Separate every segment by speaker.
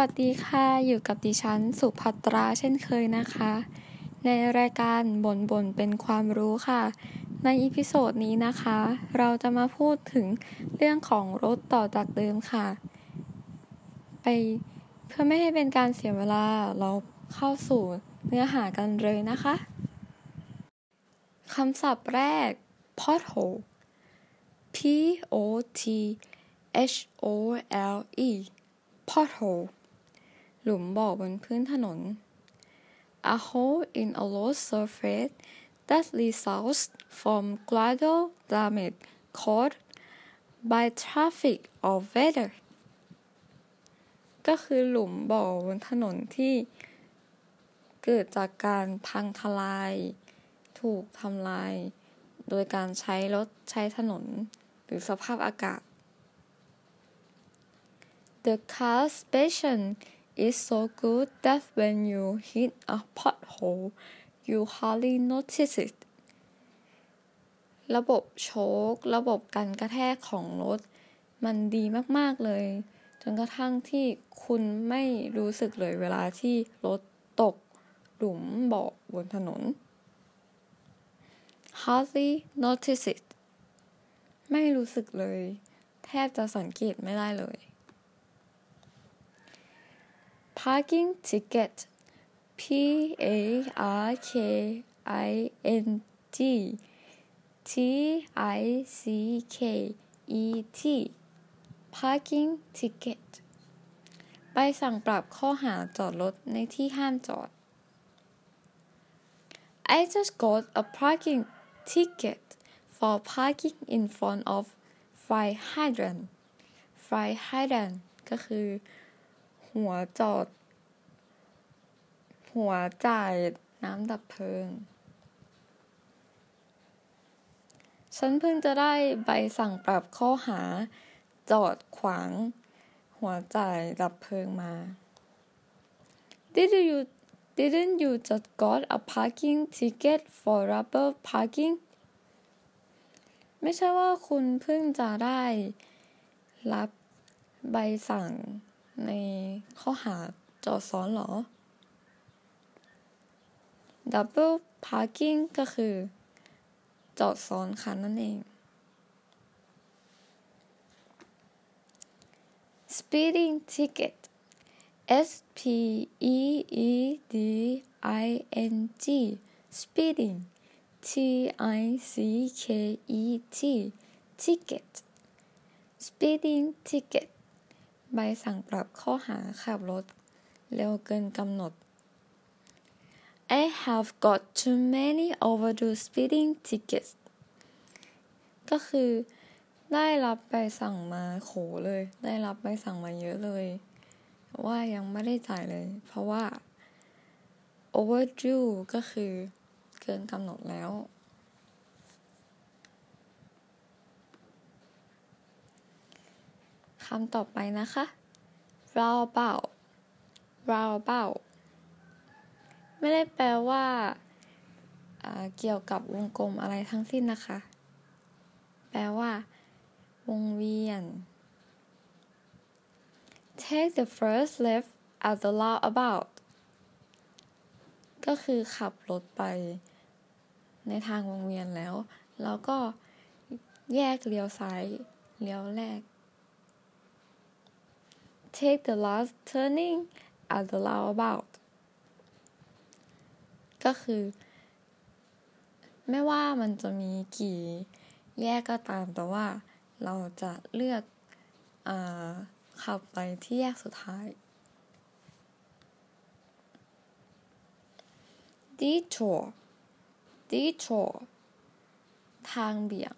Speaker 1: วัสดีค่ะ อยู่กับดิฉันสุภัตราเช่นเคยนะคะ ในรายการบ่นบ่นเป็นความรู้ค่ะ ใน episode นี้นะคะ เราจะมาพูดถึงเรื่องของรถต่อจากเดิมค่ะ ไปเพื่อไม่ให้เป็นการเสียเวลาเราเข้าสู่เนื้อหากันเลยนะคะคำศัพท์แรก pothole p o t h o l e pothole หลุมบ่อบนพื้นถนน a hole in a road surface that results from gradual damage caused by traffic or weather ก็คือหลุมบ่อบนถนนที่เกิดจากการพังทลาย ถูกทำลาย โดยการใช้รถใช้ถนน หรือสภาพอากาศ The car suspension is so good that when you hit a pothole you hardly notice it ระบบโชค ระบบการกระแทกของรถ มันดีมาก ๆ เลย จนกระทั่งที่คุณไม่รู้สึกเลยเวลาที่รถตก หลุมเบาะบนถนน hardly notice it ไม่รู้สึกเลย แทบจะสังเกตไม่ได้เลย parking ticket P A R K I N G T I C K E T parking ticket ใบสั่งปรับข้อหาจอดรถในที่ห้ามจอด I just got a parking ticket for parking in front of fire hydrant fire hydrant ก็คือ หัวจอด หัวจ่ายน้ำดับเพลิง ฉันเพิ่งจะได้ใบสั่งปรับข้อหา จอดขวาง หัวจ่ายดับเพลิงมา Did you didn't you just got a parking ticket for rubber parking ไม่ใช่ว่าคุณเพิ่งจะได้รับใบสั่ง ในข้อหาจอดซ้อนหรอ double parking ก็คือ จอดซ้อนคันนั่นเอง speeding ticket S P E E D I N G speeding T I C K E T ticket speeding ticket ใบสั่งปรับข้อหาขับรถเร็วเกินกำหนด I have got too many overdue speeding tickets ก็คือได้รับใบสั่งมาโขเลย ได้รับใบสั่งมาเยอะเลย ว่ายังไม่ได้จ่ายเลย เพราะว่า overdue ก็คือเกินกำหนดแล้วำต่อไปนะคะ roundabout roundabout ไม่ได้แปลว่าเกี่ยวกับวงกลมอะไรทั้งสิ้นนะคะ แปลว่า วงเวียน take the first left at the roundabout ก็คือขับรถไปในทางวงเวียนแล้ว แล้วก็แยกเลี้ยวซ้าย เลี้ยวแรก take the last turning at the roundabout ก็คือ ไม่ว่ามันจะมีกี่แยกก็ตามแต่ว่าเราจะเลือกอขับไปที่แยกสุดท้าย detour detour ทางเบี่ยง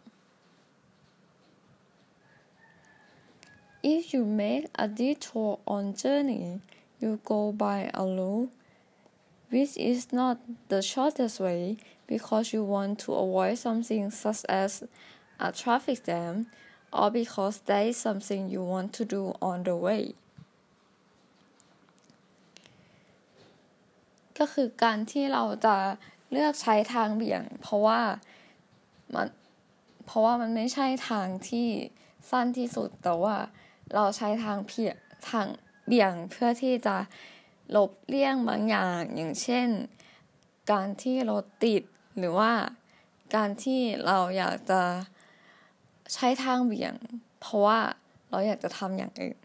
Speaker 1: If you make a detour on journey you go by a route which is not the shortest way because you want to avoid something such as a traffic jam or because there is something you want to do on the way ก็คือการที่เราจะเลือกใช้ทางเบี่ยง เพราะว่ามันเพราะว่ามันไม่ใช่ทางที่สั้นที่สุด แต่ว่า เราใช้ทางเพียทางเบี่ยงเพื่อที่จะหลบเลี่ยงบางอย่างอย่างเช่น การที่รถติดหรือว่าการที่เราอยากจะใช้ทางเบี่ยง เพราะว่าเราอยากจะทำอย่างอื่น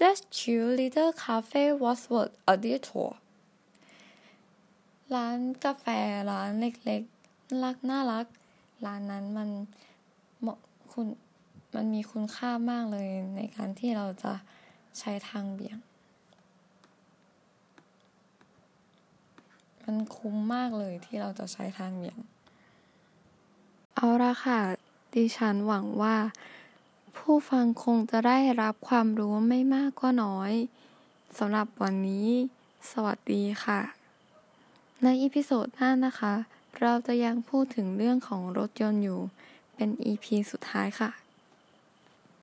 Speaker 1: That cute little cafe was worth a detour ร้านกาแฟร้านเล็กๆน่ารักน่ารัก ร้านนั้นมันเหมาะคุณ มันมีคุณค่ามากเลยในการที่เราจะใช้ทางเบี่ยง มันคุ้มมากเลยที่เราจะใช้ทางเบี่ยง เอาละค่ะ ดิฉันหวังว่า ผู้ฟังคงจะได้รับความรู้ไม่มากก็น้อยสำหรับวันนี้ สวัสดีค่ะ ในอีพิโซดหน้านะคะ เราจะยังพูดถึงเรื่องของรถยนต์อยู่เป็น EP สุดท้ายค่ะ